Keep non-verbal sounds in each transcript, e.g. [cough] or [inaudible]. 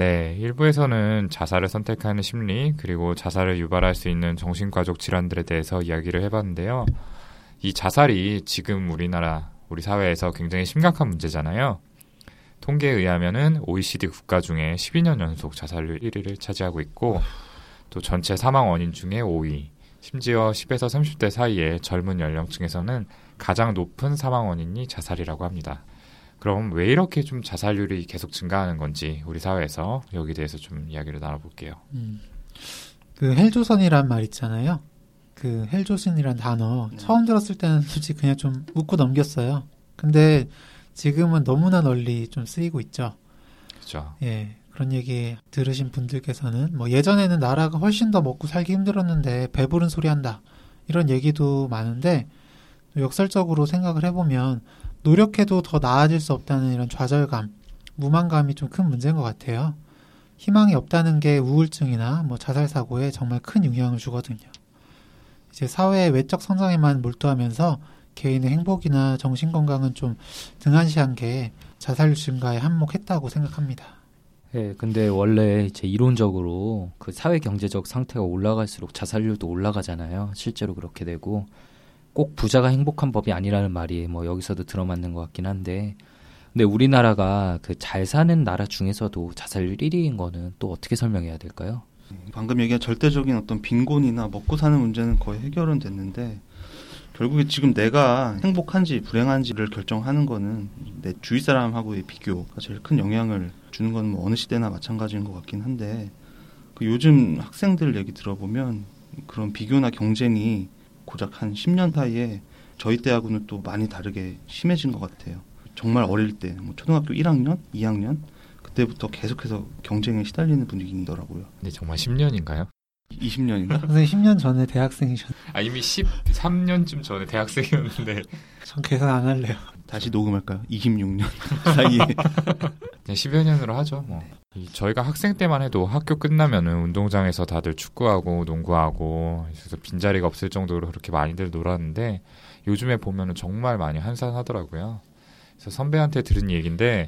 네, 일부에서는 자살을 선택하는 심리, 그리고 자살을 유발할 수 있는 정신과적 질환들에 대해서 이야기를 해봤는데요. 이 자살이 지금 우리나라, 우리 사회에서 굉장히 심각한 문제잖아요. 통계에 의하면은 OECD 국가 중에 12년 연속 자살률 1위를 차지하고 있고, 또 전체 사망 원인 중에 5위, 심지어 10에서 30대 사이의 젊은 연령층에서는 가장 높은 사망 원인이 자살이라고 합니다. 그럼 왜 이렇게 좀 자살률이 계속 증가하는 건지 우리 사회에서 여기 대해서 좀 이야기를 나눠볼게요. 음. 그 헬조선이란 말 있잖아요. 그 헬조선이란 단어 네. 처음 들었을 때는 솔직히 그냥 좀 웃고 넘겼어요. 근데 지금은 너무나 널리 좀 쓰이고 있죠. 그렇죠. 예. 그런 얘기 들으신 분들께서는 뭐 예전에는 나라가 훨씬 더 먹고 살기 힘들었는데 배부른 소리 한다. 이런 얘기도 많은데 역설적으로 생각을 해보면 노력해도 더 나아질 수 없다는 이런 좌절감, 무만감이 좀 큰 문제인 것 같아요. 희망이 없다는 게 우울증이나 뭐 자살 사고에 정말 큰 영향을 주거든요. 이제 사회의 외적 성장에만 몰두하면서 개인의 행복이나 정신 건강은 좀 등한시한 게 자살률 증가에 한몫했다고 생각합니다. 예, 근데 원래 이제 이론적으로 그 사회 경제적 상태가 올라갈수록 자살률도 올라가잖아요. 실제로 그렇게 되고 꼭 부자가 행복한 법이 아니라는 말이 뭐 여기서도 들어맞는 것 같긴 한데 근데 우리나라가 그 잘 사는 나라 중에서도 자살률 1위인 거는 또 어떻게 설명해야 될까요? 방금 얘기한 절대적인 어떤 빈곤이나 먹고 사는 문제는 거의 해결은 됐는데 결국에 지금 내가 행복한지 불행한지를 결정하는 거는 내 주위 사람하고의 비교가 제일 큰 영향을 주는 건 뭐 어느 시대나 마찬가지인 것 같긴 한데 그 요즘 학생들 얘기 들어보면 그런 비교나 경쟁이 고작 한 10년 사이에 저희 때하고는 또 많이 다르게 심해진 것 같아요. 정말 어릴 때, 뭐 초등학교 1학년, 2학년 그때부터 계속해서 경쟁에 시달리는 분위기더라고요. 근데 정말 10년인가요? 20년인가? 선생님 10년 전에 대학생이셨. 아 이미 13년쯤 전에 대학생이었는데. 전 계산 안 할래요. 다시 녹음할까요? 26년 [laughs] 사이에. 그냥 10여 년으로 하죠. 뭐. 저희가 학생 때만 해도 학교 끝나면은 운동장에서 다들 축구하고 농구하고 그래서 빈자리가 없을 정도로 그렇게 많이들 놀았는데 요즘에 보면은 정말 많이 한산하더라고요. 그래서 선배한테 들은 얘기인데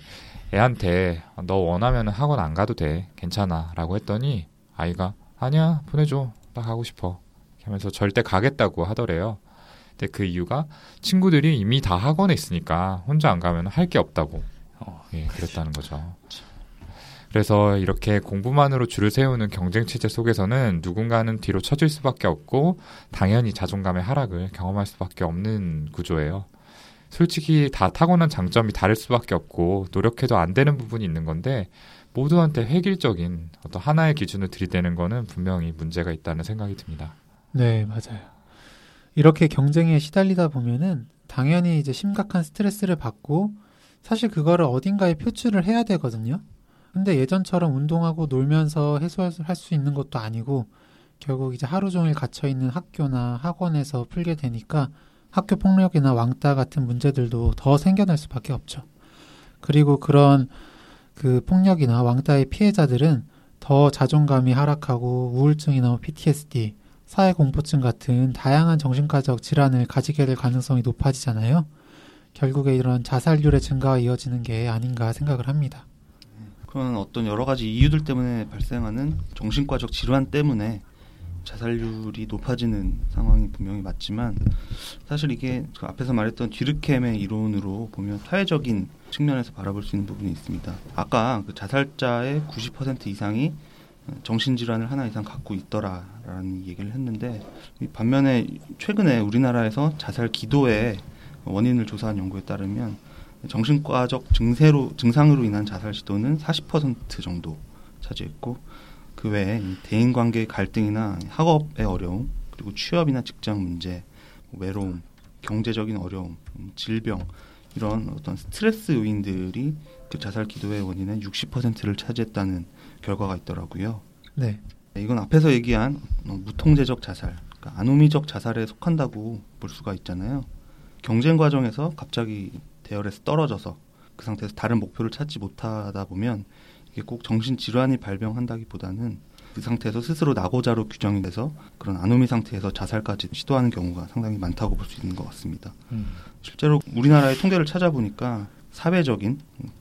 애한테 너 원하면 학원 안 가도 돼 괜찮아라고 했더니 아이가 아니야 보내줘 나 가고 싶어 하면서 절대 가겠다고 하더래요. 근데 그 이유가 친구들이 이미 다 학원에 있으니까 혼자 안 가면 할 게 없다고 어, 예, 그랬다는 거죠. 그래서 이렇게 공부만으로 줄을 세우는 경쟁 체제 속에서는 누군가는 뒤로 처질 수밖에 없고 당연히 자존감의 하락을 경험할 수밖에 없는 구조예요. 솔직히 다 타고난 장점이 다를 수밖에 없고 노력해도 안 되는 부분이 있는 건데 모두한테 획일적인 어떤 하나의 기준을 들이대는 거는 분명히 문제가 있다는 생각이 듭니다. 네, 맞아요. 이렇게 경쟁에 시달리다 보면은 당연히 이제 심각한 스트레스를 받고 사실 그거를 어딘가에 표출을 해야 되거든요. 근데 예전처럼 운동하고 놀면서 해소할 수 있는 것도 아니고 결국 이제 하루 종일 갇혀 있는 학교나 학원에서 풀게 되니까 학교 폭력이나 왕따 같은 문제들도 더 생겨날 수밖에 없죠. 그리고 그런 그 폭력이나 왕따의 피해자들은 더 자존감이 하락하고 우울증이나 PTSD, 사회 공포증 같은 다양한 정신과적 질환을 가지게 될 가능성이 높아지잖아요. 결국에 이런 자살률의 증가가 이어지는 게 아닌가 생각을 합니다. 그런 어떤 여러 가지 이유들 때문에 발생하는 정신과적 질환 때문에 자살률이 높아지는 상황이 분명히 맞지만 사실 이게 그 앞에서 말했던 뒤르켐의 이론으로 보면 사회적인 측면에서 바라볼 수 있는 부분이 있습니다. 아까 그 자살자의 90% 이상이 정신질환을 하나 이상 갖고 있더라라는 얘기를 했는데 반면에 최근에 우리나라에서 자살 기도의 원인을 조사한 연구에 따르면 정신과적 증세로 증상으로 인한 자살 시도는 40% 정도 차지했고 그 외에 대인 관계 갈등이나 학업의 어려움 그리고 취업이나 직장 문제, 외로움, 경제적인 어려움, 질병 이런 어떤 스트레스 요인들이 그 자살 기도의 원인의 60%를 차지했다는 결과가 있더라고요. 네. 이건 앞에서 얘기한 무통제적 자살, 그러니까 아노미적 자살에 속한다고 볼 수가 있잖아요. 경쟁 과정에서 갑자기 대열에서 떨어져서 그 상태에서 다른 목표를 찾지 못하다 보면 이게 꼭 정신 질환이 발병한다기보다는 그 상태에서 스스로 낙오자로 규정이 돼서 그런 아노미 상태에서 자살까지 시도하는 경우가 상당히 많다고 볼 수 있는 것 같습니다. 음. 실제로 우리나라의 통계를 찾아보니까 사회적인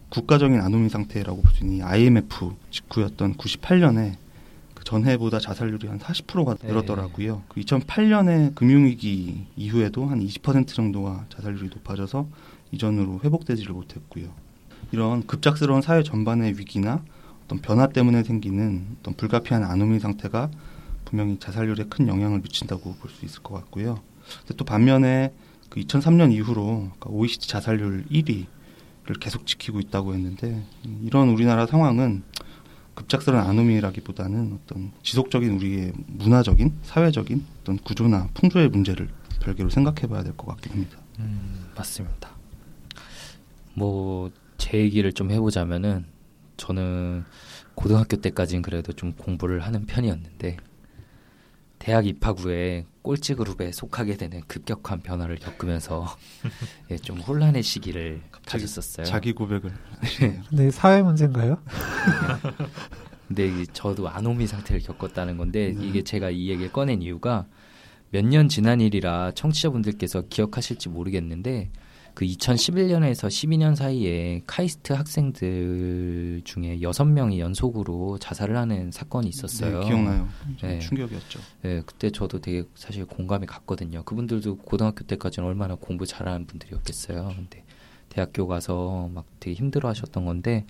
국가적인 아노미 상태라고 볼 수 있는 이 IMF 직후였던 98년에 그 전해보다 자살률이 한 40%가 네. 늘었더라고요. 그 2008년에 금융위기 이후에도 한 20% 정도가 자살률이 높아져서 이전으로 회복되지를 못했고요. 이런 급작스러운 사회 전반의 위기나 어떤 변화 때문에 생기는 어떤 불가피한 아노미 상태가 분명히 자살률에 큰 영향을 미친다고 볼 수 있을 것 같고요. 근데 또 반면에 그 2003년 이후로 OECD 자살률 1위를 계속 지키고 있다고 했는데 이런 우리나라 상황은 급작스러운 아노미라기보다는 어떤 지속적인 우리의 문화적인 사회적인 어떤 구조나 풍조의 문제를 별개로 생각해봐야 될 것 같긴 합니다. 음, 맞습니다. 뭐 제 얘기를 좀 해보자면은 저는 고등학교 때까지는 그래도 좀 공부를 하는 편이었는데 대학 입학 후에 꼴찌 그룹에 속하게 되는 급격한 변화를 겪으면서 [laughs] 예, 좀 혼란의 시기를 가졌었어요. 자기 고백을 하시네요. 근데 사회 문제인가요? [laughs] 근데 이 저도 아노미 상태를 겪었다는 건데 네. 이게 제가 이 얘기를 꺼낸 이유가 몇 년 지난 일이라 청취자분들께서 기억하실지 모르겠는데 그 2011년에서 12년 사이에 카이스트 학생들 중에 여섯 명이 연속으로 자살을 하는 사건이 있었어요. 네, 기억나요. 좀 네. 충격이었죠. 네, 그때 저도 되게 사실 공감이 갔거든요. 그분들도 고등학교 때까지는 얼마나 공부 잘하는 분들이었겠어요. 근데 대학교 가서 막 되게 힘들어 하셨던 건데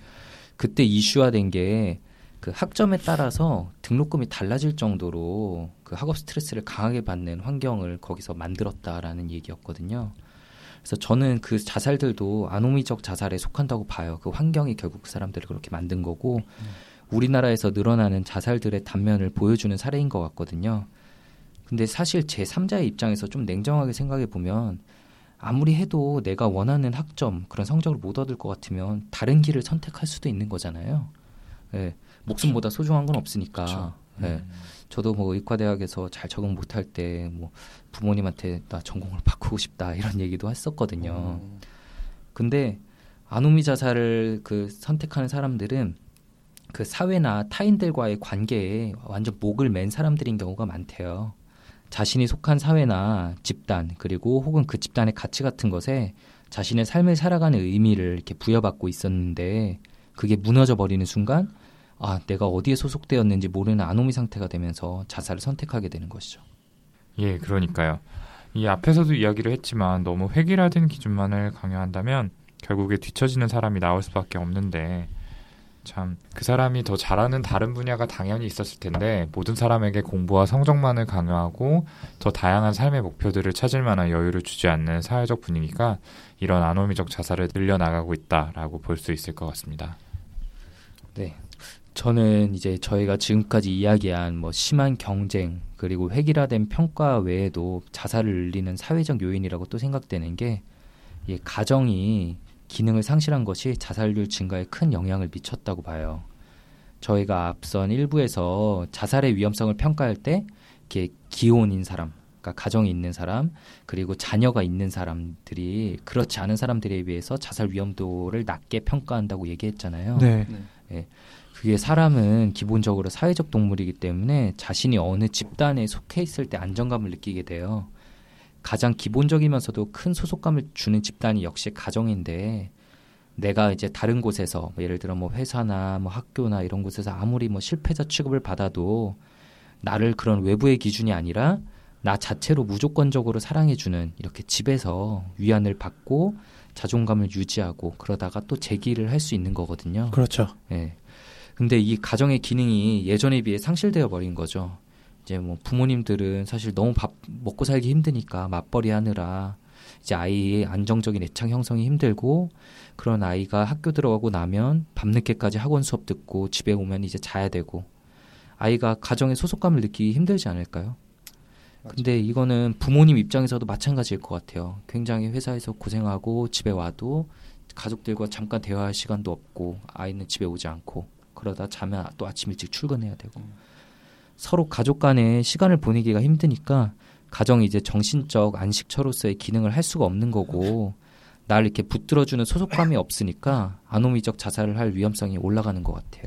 그때 이슈화된 게 그 학점에 따라서 등록금이 달라질 정도로 그 학업 스트레스를 강하게 받는 환경을 거기서 만들었다라는 얘기였거든요. 그래서 저는 그 자살들도 아노미적 자살에 속한다고 봐요. 그 환경이 결국 그 사람들을 그렇게 만든 거고 우리나라에서 늘어나는 자살들의 단면을 보여주는 사례인 것 같거든요. 근데 사실 제 3자의 입장에서 좀 냉정하게 생각해 보면 아무리 해도 내가 원하는 학점 그런 성적을 못 얻을 것 같으면 다른 길을 선택할 수도 있는 거잖아요. 예, 목숨보다 소중한 건 없으니까. 그쵸. 예, 저도 뭐 의과대학에서 잘 적응 못할 때 뭐 부모님한테 나 전공을 [laughs] 바꾸고 싶다 이런 얘기도 했었거든요. 어, 근데 아노미 자살을 그 선택하는 사람들은 그 사회나 타인들과의 관계에 완전 목을 맨 사람들인 경우가 많대요. 자신이 속한 사회나 집단 그리고 혹은 그 집단의 가치 같은 것에 자신의 삶을 살아가는 의미를 이렇게 부여받고 있었는데 그게 무너져 버리는 순간 아 내가 어디에 소속되었는지 모르는 아노미 상태가 되면서 자살을 선택하게 되는 것이죠. 예, 그러니까요. 이 앞에서도 이야기를 했지만 너무 획일화된 기준만을 강요한다면 결국에 뒤처지는 사람이 나올 수밖에 없는데 참 그 사람이 더 잘하는 다른 분야가 당연히 있었을 텐데 모든 사람에게 공부와 성적만을 강요하고 더 다양한 삶의 목표들을 찾을 만한 여유를 주지 않는 사회적 분위기가 이런 아노미적 자살을 늘려나가고 있다라고 볼 수 있을 것 같습니다. 네. 저는 이제 저희가 지금까지 이야기한 뭐 심한 경쟁 그리고 획일화된 평가 외에도 자살을 늘리는 사회적 요인이라고 또 생각되는 게이 가정이 기능을 상실한 것이 자살률 증가에 큰 영향을 미쳤다고 봐요. 저희가 앞선 일부에서 자살의 위험성을 평가할 때 이렇게 기혼인 사람, 그러니까 가정이 있는 사람, 그리고 자녀가 있는 사람들이 그렇지 않은 사람들에 비해서 자살 위험도를 낮게 평가한다고 얘기했잖아요. 네. 네. 그게 사람은 기본적으로 사회적 동물이기 때문에 자신이 어느 집단에 속해 있을 때 안정감을 느끼게 돼요. 가장 기본적이면서도 큰 소속감을 주는 집단이 역시 가정인데 내가 이제 다른 곳에서 뭐 예를 들어 뭐 회사나 뭐 학교나 이런 곳에서 아무리 뭐 실패자 취급을 받아도 나를 그런 외부의 기준이 아니라 나 자체로 무조건적으로 사랑해주는 이렇게 집에서 위안을 받고 자존감을 유지하고 그러다가 또 재기를 할 수 있는 거거든요. 그렇죠. 예. 근데 이 가정의 기능이 예전에 비해 상실되어 버린 거죠. 이제 뭐 부모님들은 사실 너무 밥 먹고 살기 힘드니까 맞벌이 하느라 이제 아이의 안정적인 애착 형성이 힘들고 그런 아이가 학교 들어가고 나면 밤늦게까지 학원 수업 듣고 집에 오면 이제 자야 되고 아이가 가정의 소속감을 느끼기 힘들지 않을까요? 근데 이거는 부모님 입장에서도 마찬가지일 것 같아요. 굉장히 회사에서 고생하고 집에 와도 가족들과 잠깐 대화할 시간도 없고 아이는 집에 오지 않고 그러다 자면 또 아침 일찍 출근해야 되고 서로 가족 간에 시간을 보내기가 힘드니까 가정이 이제 정신적 안식처로서의 기능을 할 수가 없는 거고 날 이렇게 붙들어주는 소속감이 없으니까 아노미적 자살을 할 위험성이 올라가는 것 같아요.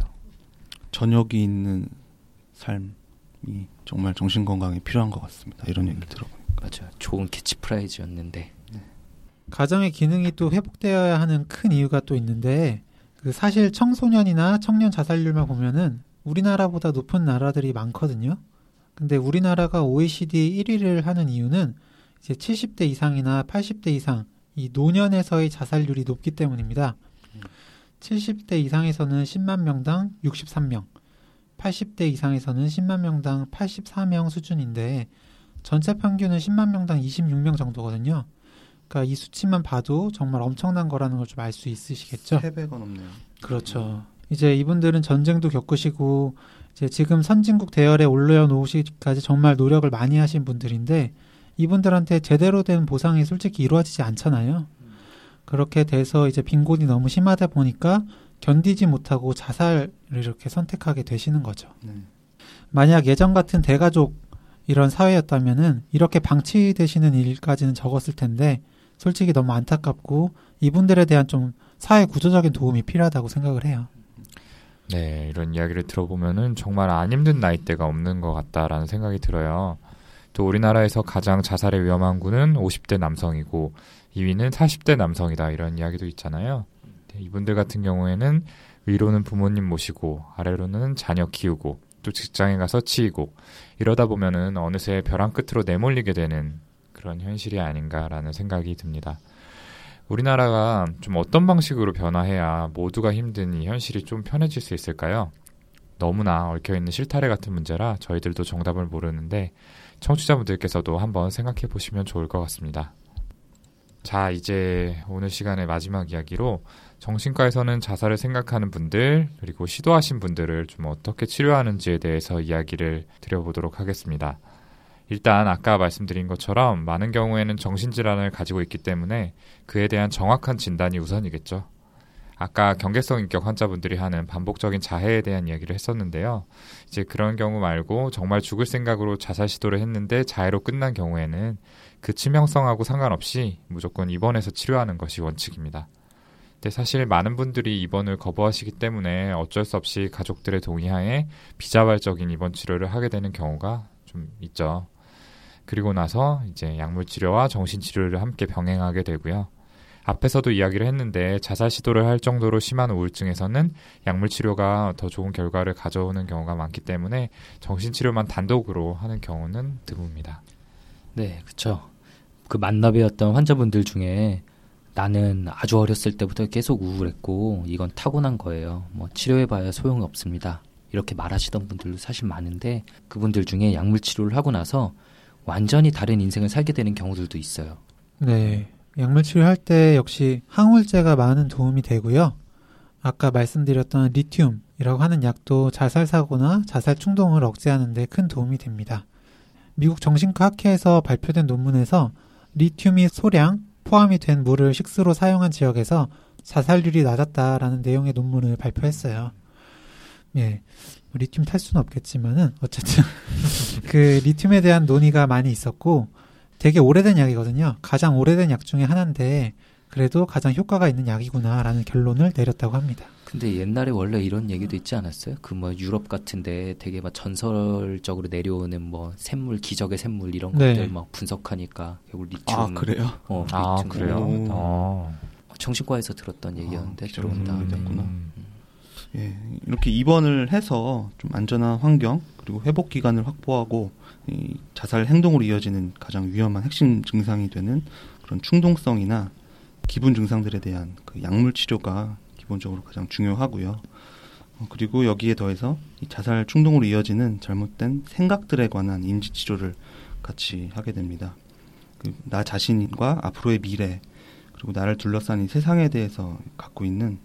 저녁이 있는 삶이 정말 정신 건강에 필요한 것 같습니다. 이런 얘기를 들어보니까. 맞아요. 좋은 캐치프라이즈였는데 가정의 기능이 또 회복되어야 하는 큰 이유가 또 있는데 그 사실 청소년이나 청년 자살률만 보면은 우리나라보다 높은 나라들이 많거든요. 근데 우리나라가 OECD 1위를 하는 이유는 이제 70대 이상이나 80대 이상 이 노년에서의 자살률이 높기 때문입니다. 70대 이상에서는 10만 명당 63명, 80대 이상에서는 10만 명당 84명 수준인데 전체 평균은 10만 명당 26명 정도거든요. 그러니까 이 수치만 봐도 정말 엄청난 거라는 걸 좀 알 수 있으시겠죠? 3배가 넘네요. 그렇죠. 이제 이분들은 전쟁도 겪으시고 이제 지금 선진국 대열에 올려 놓으시기까지 정말 노력을 많이 하신 분들인데 이분들한테 제대로 된 보상이 솔직히 이루어지지 않잖아요. 그렇게 돼서 이제 빈곤이 너무 심하다 보니까 견디지 못하고 자살을 이렇게 선택하게 되시는 거죠. 네. 만약 예전 같은 대가족 이런 사회였다면은 이렇게 방치되시는 일까지는 적었을 텐데 솔직히 너무 안타깝고 이분들에 대한 좀 사회 구조적인 도움이 필요하다고 생각을 해요. 네, 이런 이야기를 들어보면은 정말 안 힘든 나이대가 없는 것 같다라는 생각이 들어요. 또 우리나라에서 가장 자살에 위험한 군은 50대 남성이고 2위는 40대 남성이다 이런 이야기도 있잖아요. 네, 이분들 같은 경우에는 위로는 부모님 모시고 아래로는 자녀 키우고 또 직장에 가서 치이고 이러다 보면은 어느새 벼랑 끝으로 내몰리게 되는 그런 현실이 아닌가라는 생각이 듭니다. 우리나라가 좀 어떤 방식으로 변화해야 모두가 힘든 이 현실이 좀 편해질 수 있을까요? 너무나 얽혀있는 실타래 같은 문제라 저희들도 정답을 모르는데 청취자분들께서도 한번 생각해 보시면 좋을 것 같습니다. 자, 이제 오늘 시간의 마지막 이야기로 정신과에서는 자살을 생각하는 분들, 그리고 시도하신 분들을 좀 어떻게 치료하는지에 대해서 이야기를 드려보도록 하겠습니다. 일단 아까 말씀드린 것처럼 많은 경우에는 정신질환을 가지고 있기 때문에 그에 대한 정확한 진단이 우선이겠죠. 아까 경계성 인격 환자분들이 하는 반복적인 자해에 대한 이야기를 했었는데요. 이제 그런 경우 말고 정말 죽을 생각으로 자살 시도를 했는데 자해로 끝난 경우에는 그 치명성하고 상관없이 무조건 입원해서 치료하는 것이 원칙입니다. 근데 사실 많은 분들이 입원을 거부하시기 때문에 어쩔 수 없이 가족들의 동의하에 비자발적인 입원 치료를 하게 되는 경우가 좀 있죠. 그리고 나서 이제 약물 치료와 정신 치료를 함께 병행하게 되고요. 앞에서도 이야기를 했는데 자살 시도를 할 정도로 심한 우울증에서는 약물 치료가 더 좋은 결과를 가져오는 경우가 많기 때문에 정신 치료만 단독으로 하는 경우는 드뭅니다. 네, 그렇죠. 그 만나뵈었던 환자분들 중에 나는 아주 어렸을 때부터 계속 우울했고 이건 타고난 거예요. 뭐 치료해봐야 소용이 없습니다. 이렇게 말하시던 분들도 사실 많은데 그분들 중에 약물 치료를 하고 나서 완전히 다른 인생을 살게 되는 경우들도 있어요. 네. 약물 치료할 때 역시 항우울제가 많은 도움이 되고요. 아까 말씀드렸던 리튬이라고 하는 약도 자살 사고나 자살 충동을 억제하는 데 큰 도움이 됩니다. 미국 정신과 학회에서 발표된 논문에서 리튬이 소량 포함이 된 물을 식수로 사용한 지역에서 자살률이 낮았다라는 내용의 논문을 발표했어요. 예. 리튬 탈 수는 없겠지만은 어쨌든 [laughs] 그 리튬에 대한 논의가 많이 있었고 되게 오래된 약이거든요. 가장 오래된 약 중에 하나인데 그래도 가장 효과가 있는 약이구나라는 결론을 내렸다고 합니다. 근데 옛날에 원래 이런 얘기도 있지 않았어요? 그 뭐 유럽 같은데 되게 막 전설적으로 내려오는 뭐 샘물 기적의 샘물 이런 네. 것들 막 분석하니까 결국 리튬 아 그래요? 어, 아 리튬. 그래요? 오. 어. 정신과에서 들었던 얘기였는데 아, 기적의 들어온 다음에 샘물이었구나. 음. 예, 이렇게 입원을 해서 좀 안전한 환경 그리고 회복 기간을 확보하고 이 자살 행동으로 이어지는 가장 위험한 핵심 증상이 되는 그런 충동성이나 기분 증상들에 대한 그 약물 치료가 기본적으로 가장 중요하고요. 어, 그리고 여기에 더해서 이 자살 충동으로 이어지는 잘못된 생각들에 관한 인지 치료를 같이 하게 됩니다. 그 나 자신과 앞으로의 미래 그리고 나를 둘러싼 이 세상에 대해서 갖고 있는 이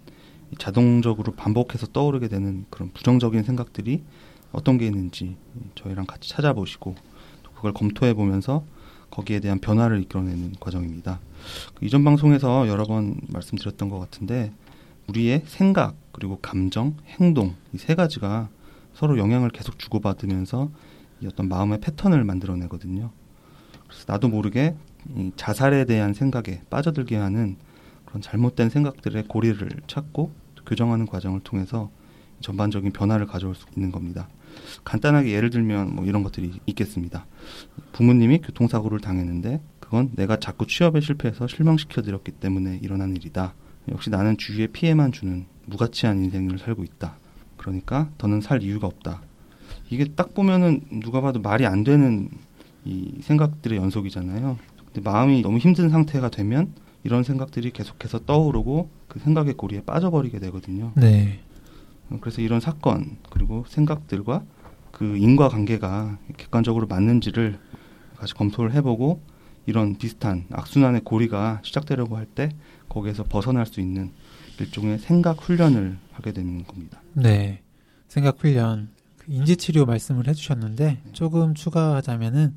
자동적으로 반복해서 떠오르게 되는 그런 부정적인 생각들이 어떤 게 있는지 저희랑 같이 찾아보시고 또 그걸 검토해 보면서 거기에 대한 변화를 이끌어내는 과정입니다. 그 이전 방송에서 여러 번 말씀드렸던 것 같은데 우리의 생각 그리고 감정, 행동 이 세 가지가 서로 영향을 계속 주고받으면서 이 어떤 마음의 패턴을 만들어내거든요. 그래서 나도 모르게 이 자살에 대한 생각에 빠져들게 하는 그런 잘못된 생각들의 고리를 찾고 교정하는 과정을 통해서 전반적인 변화를 가져올 수 있는 겁니다. 간단하게 예를 들면 뭐 이런 것들이 있겠습니다. 부모님이 교통사고를 당했는데 그 그건 내가 자꾸 취업에 실패해서 실망시켜 드렸기 때문에 일어난 일이다. 역시 나는 주위에 피해만 주는 무가치한 인생을 살고 있다. 그러니까 더는 살 이유가 없다. 이게 딱 보면은 누가 봐도 말이 안 되는 이 생각들의 연속이잖아요. 근데 마음이 너무 힘든 상태가 되면 이런 생각들이 계속해서 떠오르고 그 생각의 고리에 빠져버리게 되거든요. 네. 그래서 이런 사건 그리고 생각들과 그 인과 관계가 객관적으로 맞는지를 같이 검토를 해보고 이런 비슷한 악순환의 고리가 시작되려고 할 때 거기에서 벗어날 수 있는 일종의 생각 훈련을 하게 되는 겁니다. 네. 생각 훈련. 그 인지 치료 말씀을 해주셨는데 조금 추가하자면은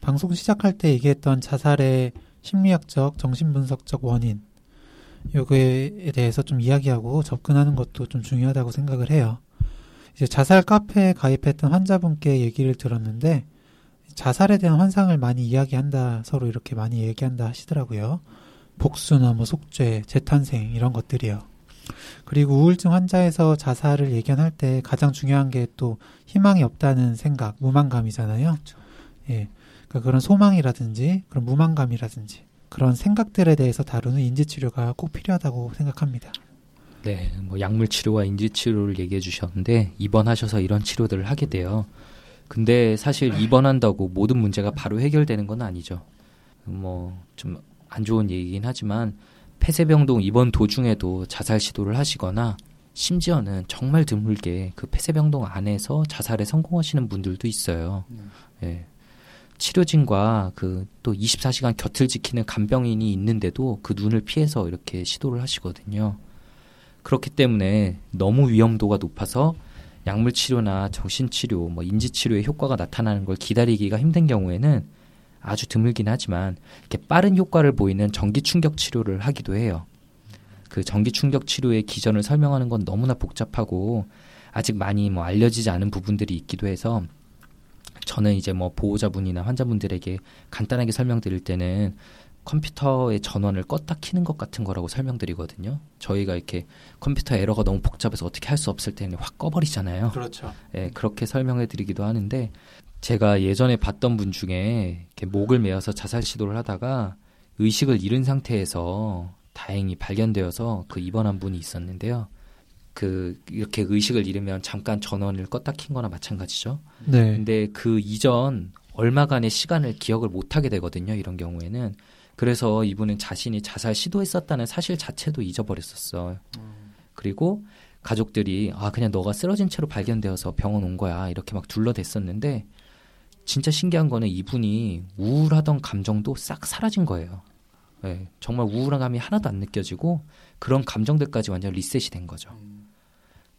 방송 시작할 때 얘기했던 자살의 심리학적, 정신분석적 원인 요거에 대해서 좀 이야기하고 접근하는 것도 좀 중요하다고 생각을 해요. 이제 자살 카페에 가입했던 환자분께 얘기를 들었는데 자살에 대한 환상을 많이 이야기한다 서로 이렇게 많이 얘기한다 하시더라고요. 복수나 뭐 속죄, 재탄생 이런 것들이요. 그리고 우울증 환자에서 자살을 예견할 때 가장 중요한 게 또 희망이 없다는 생각, 무망감이잖아요. 예. 그러니까 그런 소망이라든지 그런 무망감이라든지 그런 생각들에 대해서 다루는 인지치료가 꼭 필요하다고 생각합니다. 네, 뭐 약물 치료와 인지 치료를 얘기해 주셨는데 입원하셔서 이런 치료들을 하게 돼요. 근데 사실 입원한다고 모든 문제가 바로 해결되는 건 아니죠. 뭐 좀 안 좋은 얘기긴 하지만 폐쇄병동 입원 도중에도 자살 시도를 하시거나 심지어는 정말 드물게 그 폐쇄병동 안에서 자살에 성공하시는 분들도 있어요. 예. 치료진과 그 또 24시간 곁을 지키는 간병인이 있는데도 그 눈을 피해서 이렇게 시도를 하시거든요. 그렇기 때문에 너무 위험도가 높아서 약물 치료나 정신 치료, 뭐 인지 치료의 효과가 나타나는 걸 기다리기가 힘든 경우에는 아주 드물긴 하지만 이렇게 빠른 효과를 보이는 전기 충격 치료를 하기도 해요. 그 전기 충격 치료의 기전을 설명하는 건 너무나 복잡하고 아직 많이 뭐 알려지지 않은 부분들이 있기도 해서 저는 이제 뭐 보호자분이나 환자분들에게 간단하게 설명드릴 때는 컴퓨터의 전원을 껐다 키는 것 같은 거라고 설명드리거든요. 저희가 이렇게 컴퓨터 에러가 너무 복잡해서 어떻게 할 수 없을 때는 확 꺼버리잖아요. 그렇죠. 예, 그렇게 설명해 드리기도 하는데 제가 예전에 봤던 분 중에 이렇게 목을 메어서 자살 시도를 하다가 의식을 잃은 상태에서 다행히 발견되어서 그 입원한 분이 있었는데요. 그 이렇게 의식을 잃으면 잠깐 전원을 껐다 킨 거나 마찬가지죠. 네. 근데 그 이전 얼마간의 시간을 기억을 못 하게 되거든요. 이런 경우에는. 그래서 이분은 자신이 자살 시도했었다는 사실 자체도 잊어버렸었어요. 그리고 가족들이 아 그냥 너가 쓰러진 채로 발견되어서 병원 온 거야 이렇게 막 둘러댔었는데 진짜 신기한 거는 이분이 우울하던 감정도 싹 사라진 거예요. 네, 정말 우울한 감이 하나도 안 느껴지고 그런 감정들까지 완전 리셋이 된 거죠.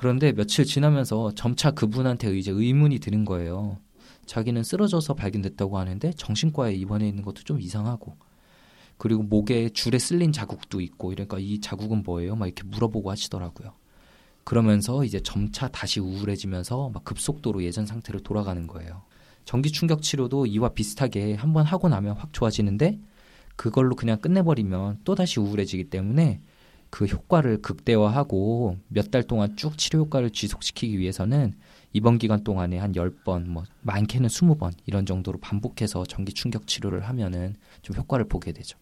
그런데 며칠 지나면서 점차 그분한테 이제 의문이 드는 거예요. 자기는 쓰러져서 발견됐다고 하는데 정신과에 입원해 있는 것도 좀 이상하고 그리고 목에 줄에 쓸린 자국도 있고 이러니까 이 자국은 뭐예요? 막 이렇게 물어보고 하시더라고요. 그러면서 이제 점차 다시 우울해지면서 막 급속도로 예전 상태로 돌아가는 거예요. 전기 충격 치료도 이와 비슷하게 한번 하고 나면 확 좋아지는데 그걸로 그냥 끝내버리면 또 다시 우울해지기 때문에 그 효과를 극대화하고 몇 달 동안 쭉 치료 효과를 지속시키기 위해서는 입원 기간 동안에 한 10번, 뭐 많게는 20번 이런 정도로 반복해서 전기 충격 치료를 하면은 좀 효과를 보게 되죠.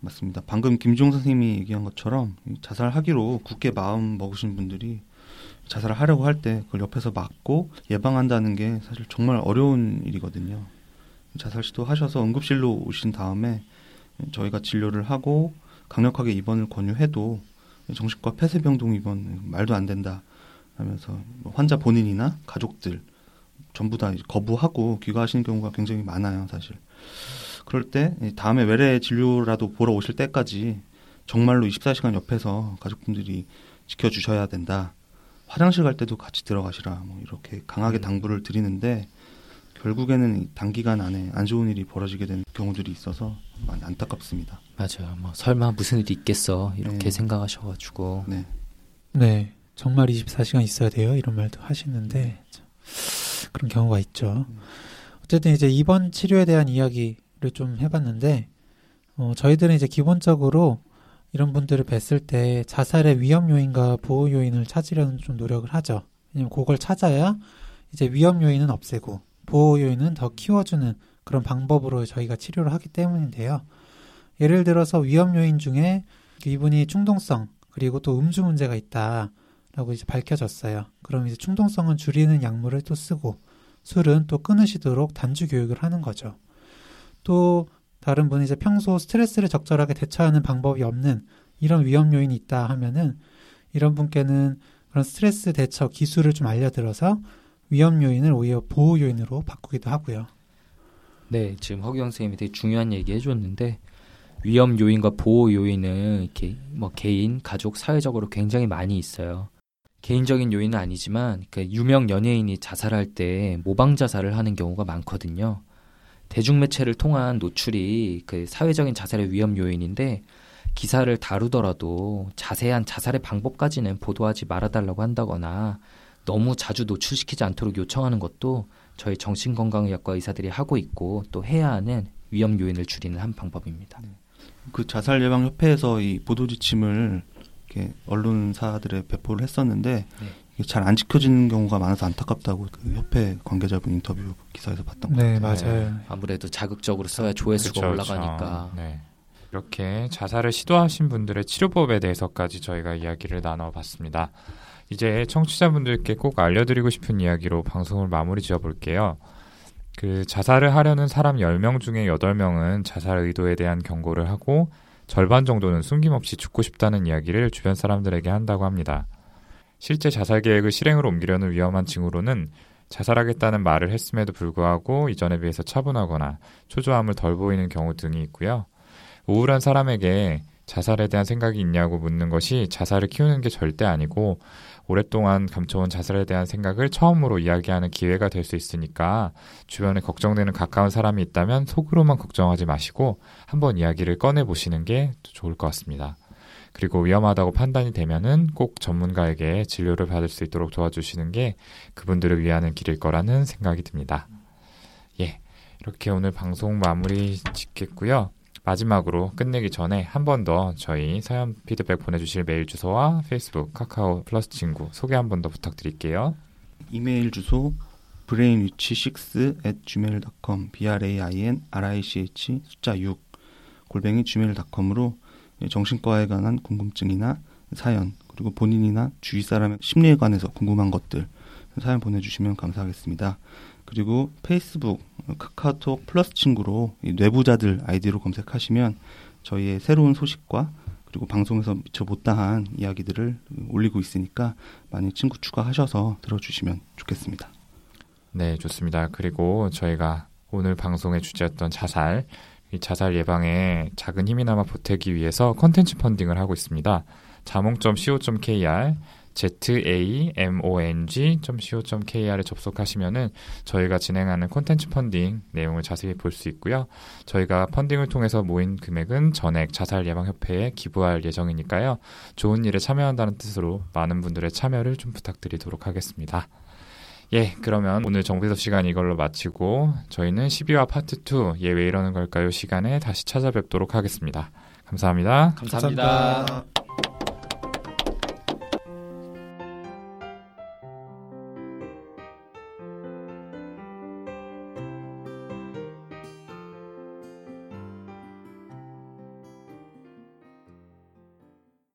맞습니다. 방금 김종 선생님이 얘기한 것처럼 이 자살하기로 굳게 마음 먹으신 분들이 자살을 하려고 할 때 그걸 옆에서 막고 예방한다는 게 사실 정말 어려운 일이거든요. 자살 시도하셔서 응급실로 오신 다음에 저희가 진료를 하고 강력하게 입원을 권유해도 정신과 폐쇄병동 입원 말도 안 된다 하면서 뭐 환자 본인이나 가족들 전부 다 거부하고 귀가하시는 경우가 굉장히 많아요, 사실. 그럴 때 다음에 외래 진료라도 보러 오실 때까지 정말로 24시간 옆에서 가족분들이 지켜주셔야 된다. 화장실 갈 때도 같이 들어가시라. 뭐 이렇게 강하게 당부를 드리는데 결국에는 이 단기간 안에 안 좋은 일이 벌어지게 되는 경우들이 있어서 많이 안타깝습니다. 맞아요. 뭐 설마 무슨 일이 있겠어 이렇게 네. 생각하셔가지고 네. 네. 정말 24시간 있어야 돼요. 이런 말도 하시는데 참, 그런 경우가 있죠. 어쨌든 이제 입원 치료에 대한 이야기를 좀 해봤는데 어, 저희들은 이제 기본적으로 이런 분들을 뵀을 때 자살의 위험 요인과 보호 요인을 찾으려는 좀 노력을 하죠. 왜냐면 그걸 찾아야 이제 위험 요인은 없애고 보호 요인은 더 키워주는 그런 방법으로 저희가 치료를 하기 때문인데요. 예를 들어서 위험 요인 중에 이분이 충동성 그리고 또 음주 문제가 있다라고 이제 밝혀졌어요. 그럼 이제 충동성은 줄이는 약물을 또 쓰고 술은 또 끊으시도록 단주 교육을 하는 거죠. 또 다른 분이 이제 평소 스트레스를 적절하게 대처하는 방법이 없는 이런 위험 요인이 있다 하면은 이런 분께는 그런 스트레스 대처 기술을 좀 알려들어서 위험 요인을 오히려 보호 요인으로 바꾸기도 하고요. 네, 지금 허경 선생님이 되게 중요한 얘기 해줬는데 위험 요인과 보호 요인은 이렇게 뭐 개인, 가족, 사회적으로 굉장히 많이 있어요. 개인적인 요인은 아니지만 그 유명 연예인이 자살할 때 모방 자살을 하는 경우가 많거든요. 대중매체를 통한 노출이 그 사회적인 자살의 위험 요인인데 기사를 다루더라도 자세한 자살의 방법까지는 보도하지 말아달라고 한다거나 너무 자주 노출시키지 않도록 요청하는 것도 저희 정신건강의학과 의사들이 하고 있고 또 해야 하는 위험 요인을 줄이는 한 방법입니다. 그 자살 예방 협회에서 이 보도 지침을 이렇게 언론사들에 배포를 했었는데 네. 잘안 지켜지는 경우가 많아서 안타깝다고 그 협회 관계자분 인터뷰 기사에서 봤던 것 네, 같아요. 맞아요. 아무래도 자극적으로 써야 조회수가 그렇죠, 올라가니까. 그렇죠. 네. 이렇게 자살을 시도하신 분들의 치료법에 대해서까지 저희가 이야기를 나눠봤습니다. 이제 청취자분들께 꼭 알려드리고 싶은 이야기로 방송을 마무리 지어볼게요. 그 자살을 하려는 사람 10명 중에 8명은 자살 의도에 대한 경고를 하고 절반 정도는 숨김없이 죽고 싶다는 이야기를 주변 사람들에게 한다고 합니다. 실제 자살 계획을 실행으로 옮기려는 위험한 징후로는 자살하겠다는 말을 했음에도 불구하고 이전에 비해서 차분하거나 초조함을 덜 보이는 경우 등이 있고요. 우울한 사람에게 자살에 대한 생각이 있냐고 묻는 것이 자살을 키우는 게 절대 아니고 오랫동안 감춰온 자살에 대한 생각을 처음으로 이야기하는 기회가 될 수 있으니까 주변에 걱정되는 가까운 사람이 있다면 속으로만 걱정하지 마시고 한번 이야기를 꺼내 보시는 게 좋을 것 같습니다. 그리고 위험하다고 판단이 되면은 꼭 전문가에게 진료를 받을 수 있도록 도와주시는 게 그분들을 위하는 길일 거라는 생각이 듭니다. 예. 이렇게 오늘 방송 마무리 짓겠고요. 마지막으로 끝내기 전에 한 번 더 저희 사연 피드백 보내주실 메일 주소와 페이스북, 카카오 플러스 친구 소개 한 번 더 부탁드릴게요. 이메일 주소 brainrich6 at gmail.com brain rich 숫자 6 골뱅이 gmail.com으로 정신과에 관한 궁금증이나 사연 그리고 본인이나 주위 사람의 심리에 관해서 궁금한 것들 사연 보내주시면 감사하겠습니다. 그리고 페이스북, 카카오톡 플러스 친구로 이 뇌부자들 아이디로 검색하시면 저희의 새로운 소식과 그리고 방송에서 미처 못다한 이야기들을 올리고 있으니까 많이 친구 추가하셔서 들어주시면 좋겠습니다. 네, 좋습니다. 그리고 저희가 오늘 방송의 주제였던 자살, 이 자살 예방에 작은 힘이나마 보태기 위해서 컨텐츠 펀딩을 하고 있습니다. 자몽.co.kr zamong.co.kr에 접속하시면은 저희가 진행하는 콘텐츠 펀딩 내용을 자세히 볼 수 있고요. 저희가 펀딩을 통해서 모인 금액은 전액 자살 예방 협회에 기부할 예정이니까요. 좋은 일에 참여한다는 뜻으로 많은 분들의 참여를 좀 부탁드리도록 하겠습니다. 예, 그러면 오늘 정비섭 시간 이걸로 마치고 저희는 12화 파트 2 예 왜 이러는 걸까요 시간에 다시 찾아뵙도록 하겠습니다. 감사합니다. 감사합니다. 감사합니다.